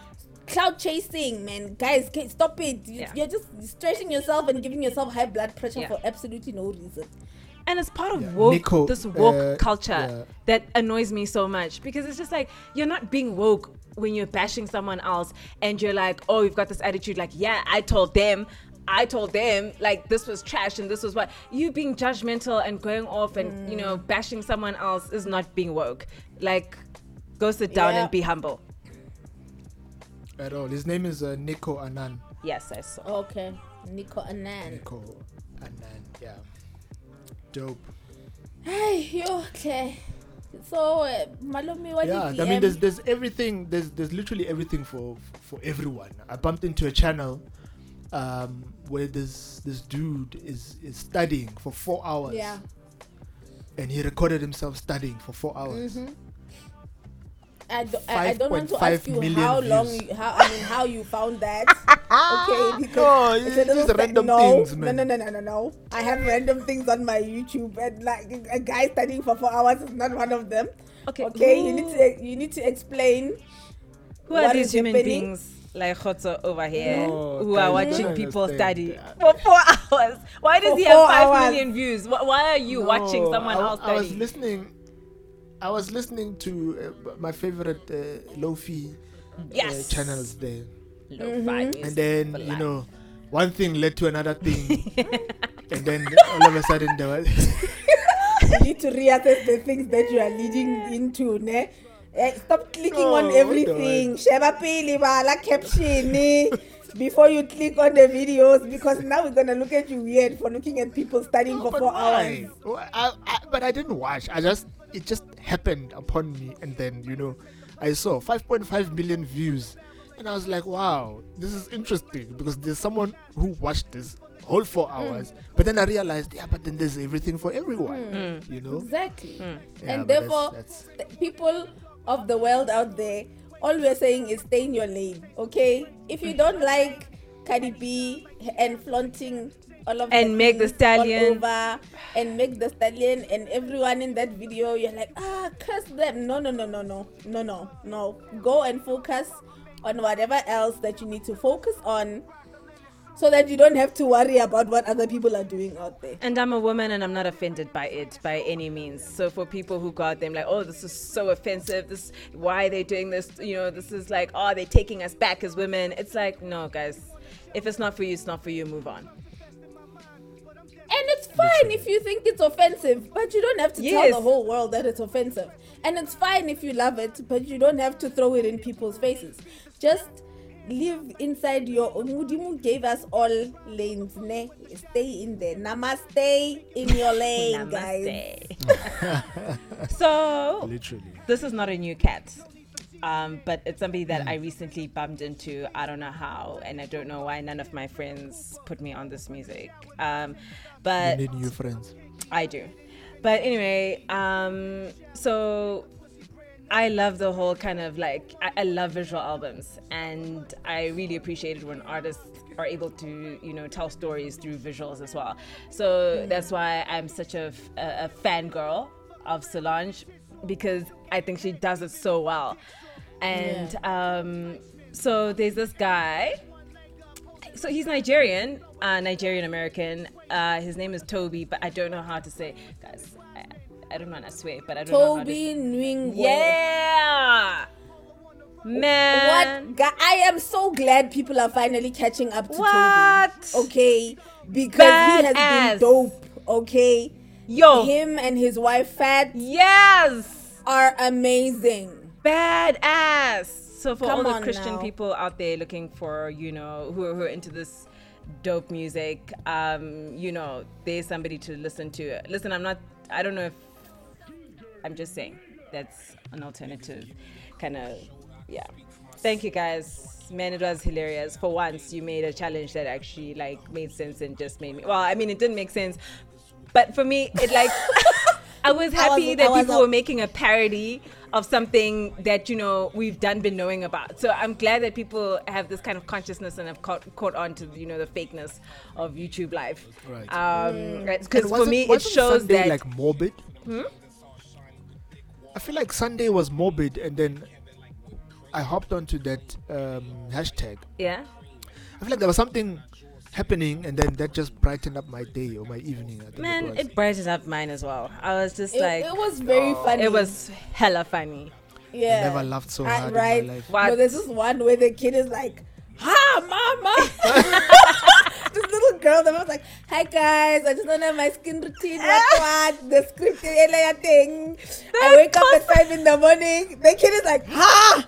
Cloud chasing, man. Guys, can stop it. You, Yeah. You're just stressing yourself and giving yourself high blood pressure Yeah. for absolutely no reason. And it's part of Yeah. woke, Nico, this woke uh, culture yeah. that annoys me so much because it's just like you're not being woke when you're bashing someone else and you're like, oh, you've got this attitude like, yeah, I told them, I told them like this was trash and this was what you being judgmental and going off and you know Mm. bashing someone else is not being woke. Like, go sit down Yeah. and be humble. At all. His name is uh, Nicco Annan. Yes, I saw. Okay. Nicco Annan. Nicco Annan. Yeah. Dope. Hey, you okay? So, uh, Malumi, what yeah, did I mean, there's there's everything. There's there's literally everything for for everyone. I bumped into a channel um, where this this dude is is studying for four hours. Yeah. And he recorded himself studying for four hours. Mm-hmm. I, do, I, I don't want to ask you how long, you, how I mean, how you found that. okay, because No, it's it's a little just random no, things, no, man. no, no, no, no, no. no. I have random things on my YouTube, and like a guy studying for four hours is not one of them. Okay, Okay, you need to you need to explain. Who are these human happening? beings like Khotso over here No, who are watching people understand. study for four hours? Why does For he have four five hours. million views? Why are you watching someone I, else I was listening. I was listening to uh, my favorite uh, Lofi Yes. uh, channels there, Lo-fi music and then for you know, one thing led to another thing, and then all of a sudden there was. You need to reassess the things that you are leading into, ne? Eh, stop clicking No, on everything. on. Sheba pili bala caption before you click on the videos because now we're gonna look at you weird for looking at people studying for four why? hours. Why? I, I, but I didn't watch. I just it just happened upon me, and then you know, I saw 5.5 million views, and I was like, wow, this is interesting because there's someone who watched this whole four Hmm. hours. But then I realized, yeah, but then there's everything for everyone, you know. Exactly. Yeah, and but that's- therefore, that's- th- people of the world out there, all we're saying is stay in your lane, okay? If you don't like Cardi B and flaunting all of And make the Meg Thee things Stallion. over, and Meg Thee Stallion and everyone in that video, you're like, ah, curse them. No, no, no, no, no, no, no, no. Go and focus on whatever else that you need to focus on so that you don't have to worry about what other people are doing out there. And I'm a woman and I'm not offended by it by any means. So for people who got them like, oh, this is so offensive. This why are they doing this? You know, this is like, oh, they're taking us back as women. It's like, no, guys. If it's not for you, it's not for you. Move on. And it's fine if you think it's offensive, but you don't have to Yes. tell the whole world that it's offensive. And it's fine if you love it, but you don't have to throw it in people's faces. Just live inside your Mudimu gave us all lanes, ne? Stay in there. Namaste in your lane, guys. So Literally. this is not a new cat. Um, but it's somebody that I recently bumped into. I don't know how, and I don't know why none of my friends put me on this music. Um, but You need new friends. I do. But anyway, um, so I love the whole kind of like I, I love visual albums, and I really appreciate it when artists are able to you know tell stories through visuals as well. So that's why I'm such a, a, a fangirl of Solange because I think she does it so well. And um, so there's this guy so he's Nigerian, uh, Nigerian American. Uh, his name is Tobe, but I don't know how to say. Guys, I, I don't want to swear, but I don't know how to. Tobe Nwigwe. Yeah, man. What? I am so glad people are finally catching up to What? Tobe. Okay, because he has Badass. been dope. Okay, Yo, him and his wife Fat yes, are amazing. Badass. So for all the Christian now. people out there looking for, you know, who are, who are into this dope music, um, you know, there's somebody to listen to. Listen, I'm not. I don't know if I'm just saying that's an alternative kind of yeah. Thank you guys. Man, it was hilarious. For once, you made a challenge that actually like made sense and just made me. Well, I mean, it didn't make sense, but for me, it like I was happy was- that I was people a- were making a parody of something that you know we've done been knowing about. So I'm glad that people have this kind of consciousness and have caught caught on to you know the fakeness of YouTube Live. Right. Um, because And for wasn't- me, it wasn't shows Sunday that like morbid. Hmm? I feel like Sunday was morbid, and then I hopped onto that um, hashtag. yeah. I feel like there was something happening, and then that just brightened up my day or my evening. I think Man, it it brightened up mine as well. I was just It, like, it was very oh, funny. it was hella funny. yeah. never laughed so I- hard right. in my life. What? No, there's this one where the kid is like, "Ha, mama." this little girl that was like, "Hi guys, I just don't have my skin routine. What what? The script earlier thing. I wake up at five in the morning. The kid is like, "Ha,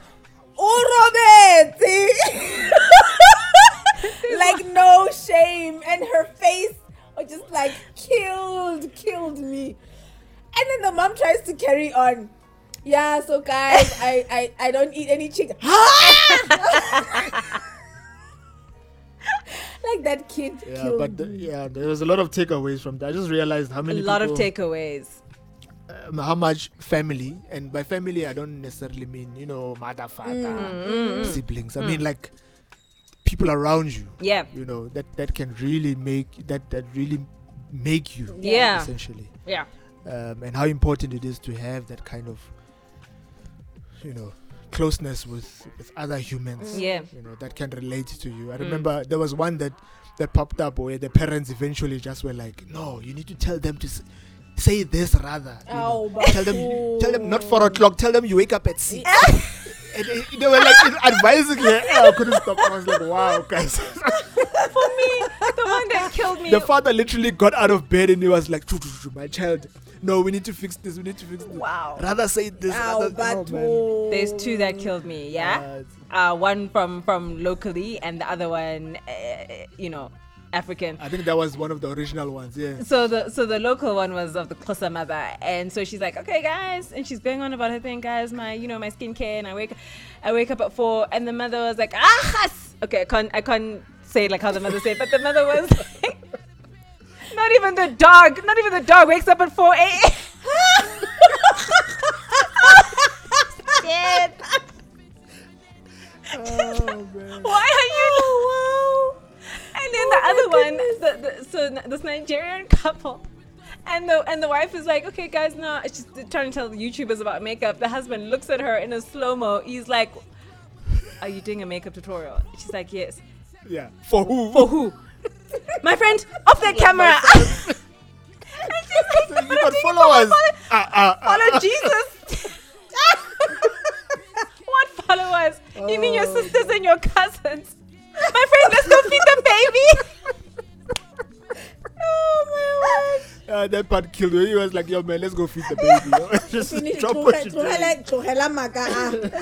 oh Robert." like no shame, and her face was just like killed, killed me. And then the mom tries to carry on. Yeah, so guys, I, I I don't eat any chicken. like that kid Yeah, killed but the, me. yeah, there was a lot of takeaways from that. I just realized how many. A many lot of takeaways. um, how much family, and by family I don't necessarily mean you know mother, father, Mm, siblings. I mean like people around you. Yeah. You know that that can really make that that really make you. Yeah. Essentially, Yeah. um, and how important it is to have that kind of you know closeness with with other humans. Yeah. You know that can relate to you. I Mm. remember there was one that that popped up where the parents eventually just were like, "No, you need to tell them to." S- Say this rather. you know. Oh, tell them, tell them not four o'clock. Tell them you wake up at six. and they, they were like advising her. I couldn't stop. I was like, wow, guys. For me, the one that killed me. the father literally got out of bed and he was like, "Choo, choo, choo, my child, no, we need to fix this. We need to fix this. Wow. Rather say this. Ow, rather, but oh, man. oh. There's two that killed me. Yeah. Uh, one from from locally, and the other one, uh, you know, African. I think that was one of the original ones. Yeah. So the so the local one was of the Xhosa mother, and so she's like, okay, guys, and she's going on about her thing, guys, my you know my skincare, and I wake I wake up at four, and the mother was like, ah, okay, I can't I can't say like how the mother said, but the mother was like, not even the dog, not even the dog wakes up at four a.m. Shit. Why are you? And then the other one, the, the, so this Nigerian couple, and the and the wife is like, okay, guys, no, it's just trying to tell the YouTubers about makeup. The husband looks at her in a slow mo. He's like, are you doing a makeup tutorial? She's like, yes. Yeah. For who? For who? My friend, off that camera. And she's like, you "What got followers. follow- Ah, ah, ah. Follow Jesus. what followers? You mean your Oh, sisters and your cousins? My friend, let's go feed the baby. oh my Uh, that part killed me. He was like, yo, man, let's go feed the baby. Just drop what you're doing. tlohela- tlohela maka.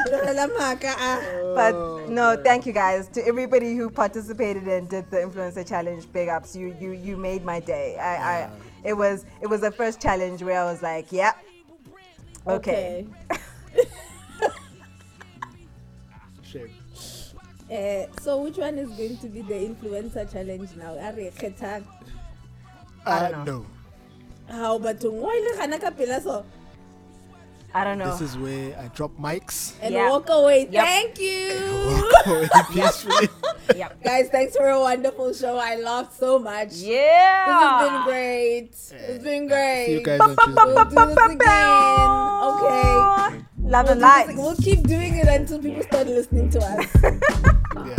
Tlohela maka ah. But no, thank you guys to everybody who participated and did the influencer challenge. Big ups, you you you made my day. I, I it was it was the first challenge where I was like, yeah, okay. Shame. Uh, so which one is going to be the influencer challenge now? Are you kgethang? I don't know. How bathong wa ile gana ka pela so I don't know. This is where I drop mics. and Yeah. walk away. Yep. Thank you. Walk away peacefully. yep. Guys, thanks for a wonderful show. I laughed so much. Yeah. This has been great. It's been great. See you guys on Tuesday. We'll do this again. Okay. Love We'll, and light. we'll keep doing it until people start listening to us. Yeah.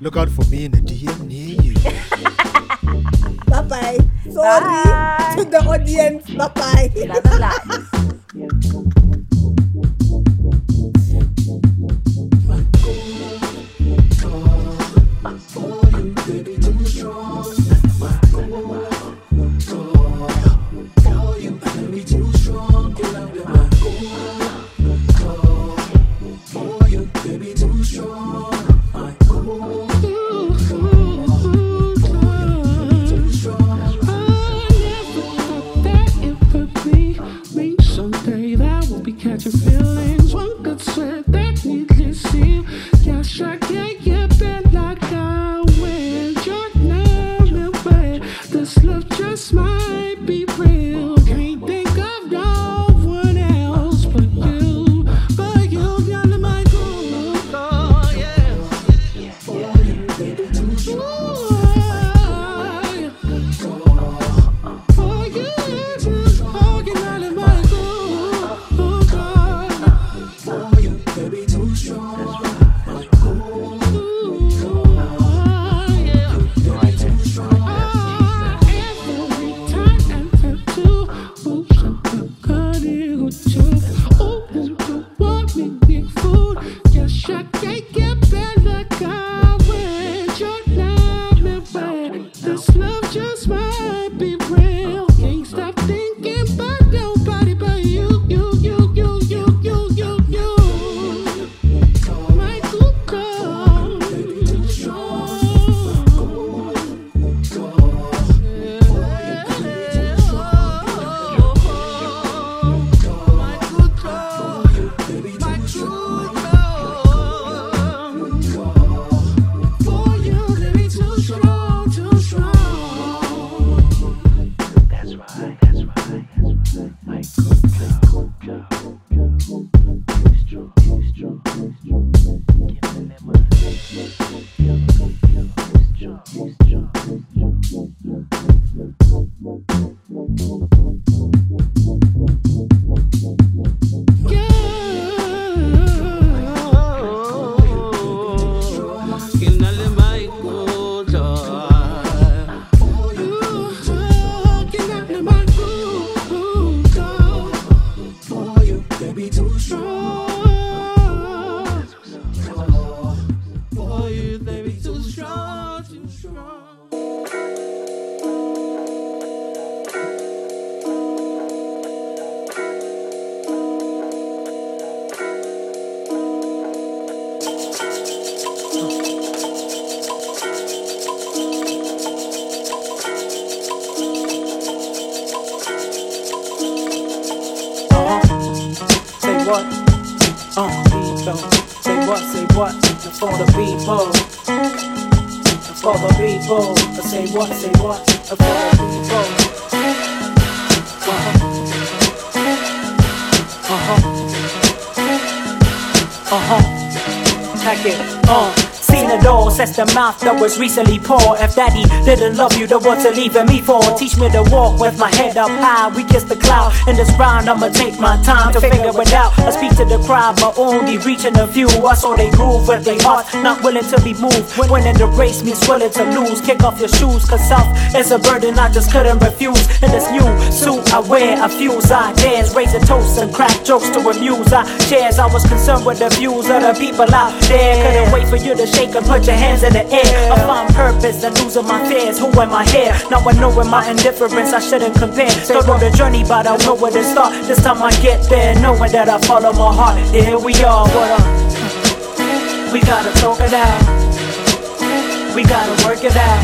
Look out for me in the DM near you. bye bye. Sorry Bye. to the audience. Bye bye. Too People. Say what? Say what? The people. Uh-huh. Uh-huh. Uh-huh. Pack it. Uh. Seen it all, says the mouth that was recently poor. If daddy didn't love you, then what's it leaving me for? Teach me to walk with my head up high. We kiss the cloud in this round. I'ma take my time to figure it out. I speak to the the crowd, but only reaching a few. I saw they groove with their not willing to be moved. When in the race means willing to lose. Kick off your shoes, cause self is a burden I just couldn't refuse. In this new suit I wear, I fuse, I dance, raise a toast and crack jokes to amuse. I shares, I was concerned with the views of the people out there. Couldn't wait for you to shake and put your hands in the air. I find purpose and losing my fears. Who am I here? Now I know in my indifference I shouldn't compare. Don't know the journey, but I know where to start. This time I get there, knowing that I follow my heart. Here we are, what up? We gotta talk it out. We gotta work it out.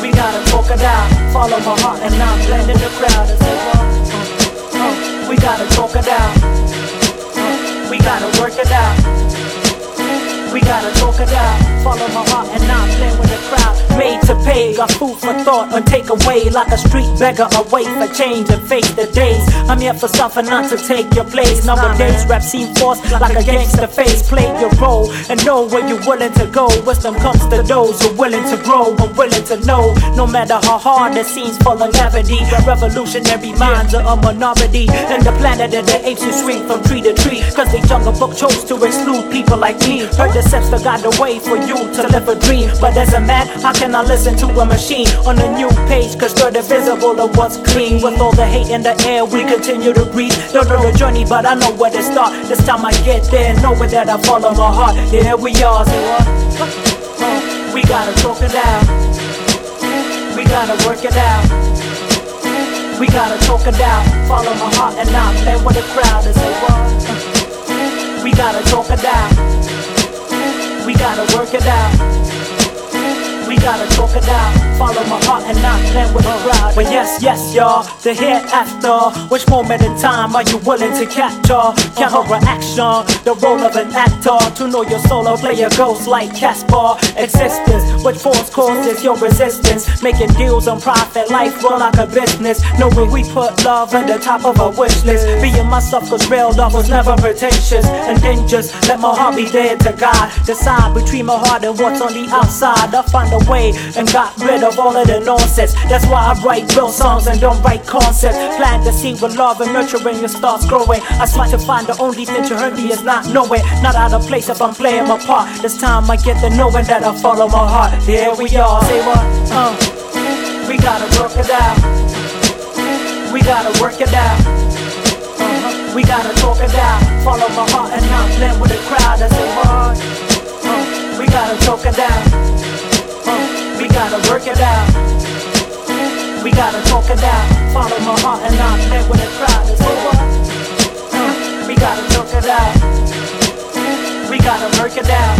We gotta talk it out. Follow my heart and not blend in the crowd uh, uh, we gotta talk it out. Uh, we gotta work it out. Out. Follow my heart got food for thought and take away like a street beggar away for change and face the days. I'm here for something not to take your place. Nowadays, rap seem forced like a gangster face. Play your role and know where you're willing to go. Wisdom comes to those who are willing to grow and willing to know. No matter how hard it seems for longevity, revolutionary minds are a minority. And the planet of the apes who swing from tree to tree. Cause the jungle book chose to exclude people like me. Heard the steps that got the way for you to live a dream. But as a man, how can I listen to a machine on a new page? Cause you're the visible of what's clean. With all the hate in the air, we continue to breathe. Don't know the journey, but I know where to start. This time I get there, knowing that I follow my heart. Here we are, say what? Uh, we gotta talk it out. We gotta work it out. We gotta talk it out. Follow my heart and not play with the crowd and say what? We gotta talk it out. We gotta work it out. We gotta talk it out. Follow my heart and not play with the crowd. But yes, yes, y'all, the hereafter. Which moment in time are you willing to capture? Camera action, the role of an actor. To know your solo player ghost like Casper. Existence, which force causes your resistance. Making deals on profit, life run like a business. Knowing we put love at the top of our wish list. Being myself, cause real love was never pretentious. And then just let my heart be dead to God. Decide between my heart and what's on the outside. I find a way and got rid of all of the nonsense. That's why I write real songs and don't write concepts. Plant the seed with love and nurturing it starts growing. I try to find the only thing to hurt me is not knowing. Not out of place if I'm playing my part. This time I get the knowing that I follow my heart. Here we are. Say what? Uh, we gotta work it out. We gotta work it out. Uh-huh. We gotta talk it out. Follow my heart and not blend with the crowd. I say what? Uh, we gotta talk it out. We gotta work it out. We gotta talk it out. Follow my heart and not play with the crowd. Over. We gotta talk it out. We gotta work it out.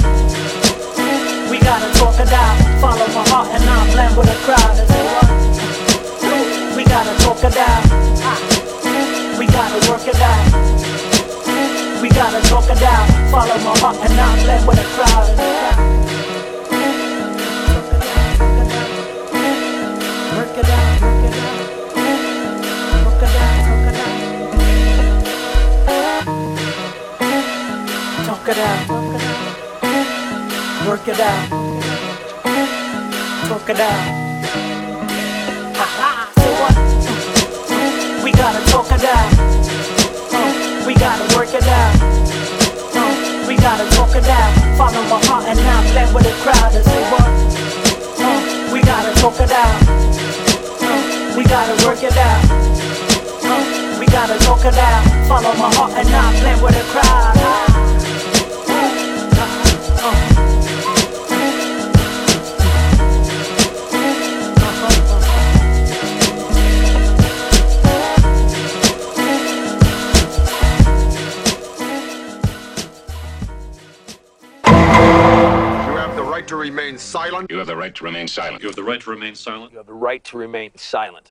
We gotta talk it out. Follow my heart and not blend with the crowd. It's over. We gotta talk it out. We gotta work it out. We gotta talk it out. Follow my heart and not blend with the crowd. Talk it out, talk it out. Work it out. Ha ha. Say what? We gotta talk it out. We gotta work it out. We gotta talk it out. Follow my heart and not blend with the crowd and say what? We gotta talk it out. We gotta work it out. We gotta talk it out. Follow my heart and not blend with the crowd. Remain silent. You have the right to remain silent. You have the right to remain silent. You have the right to remain silent.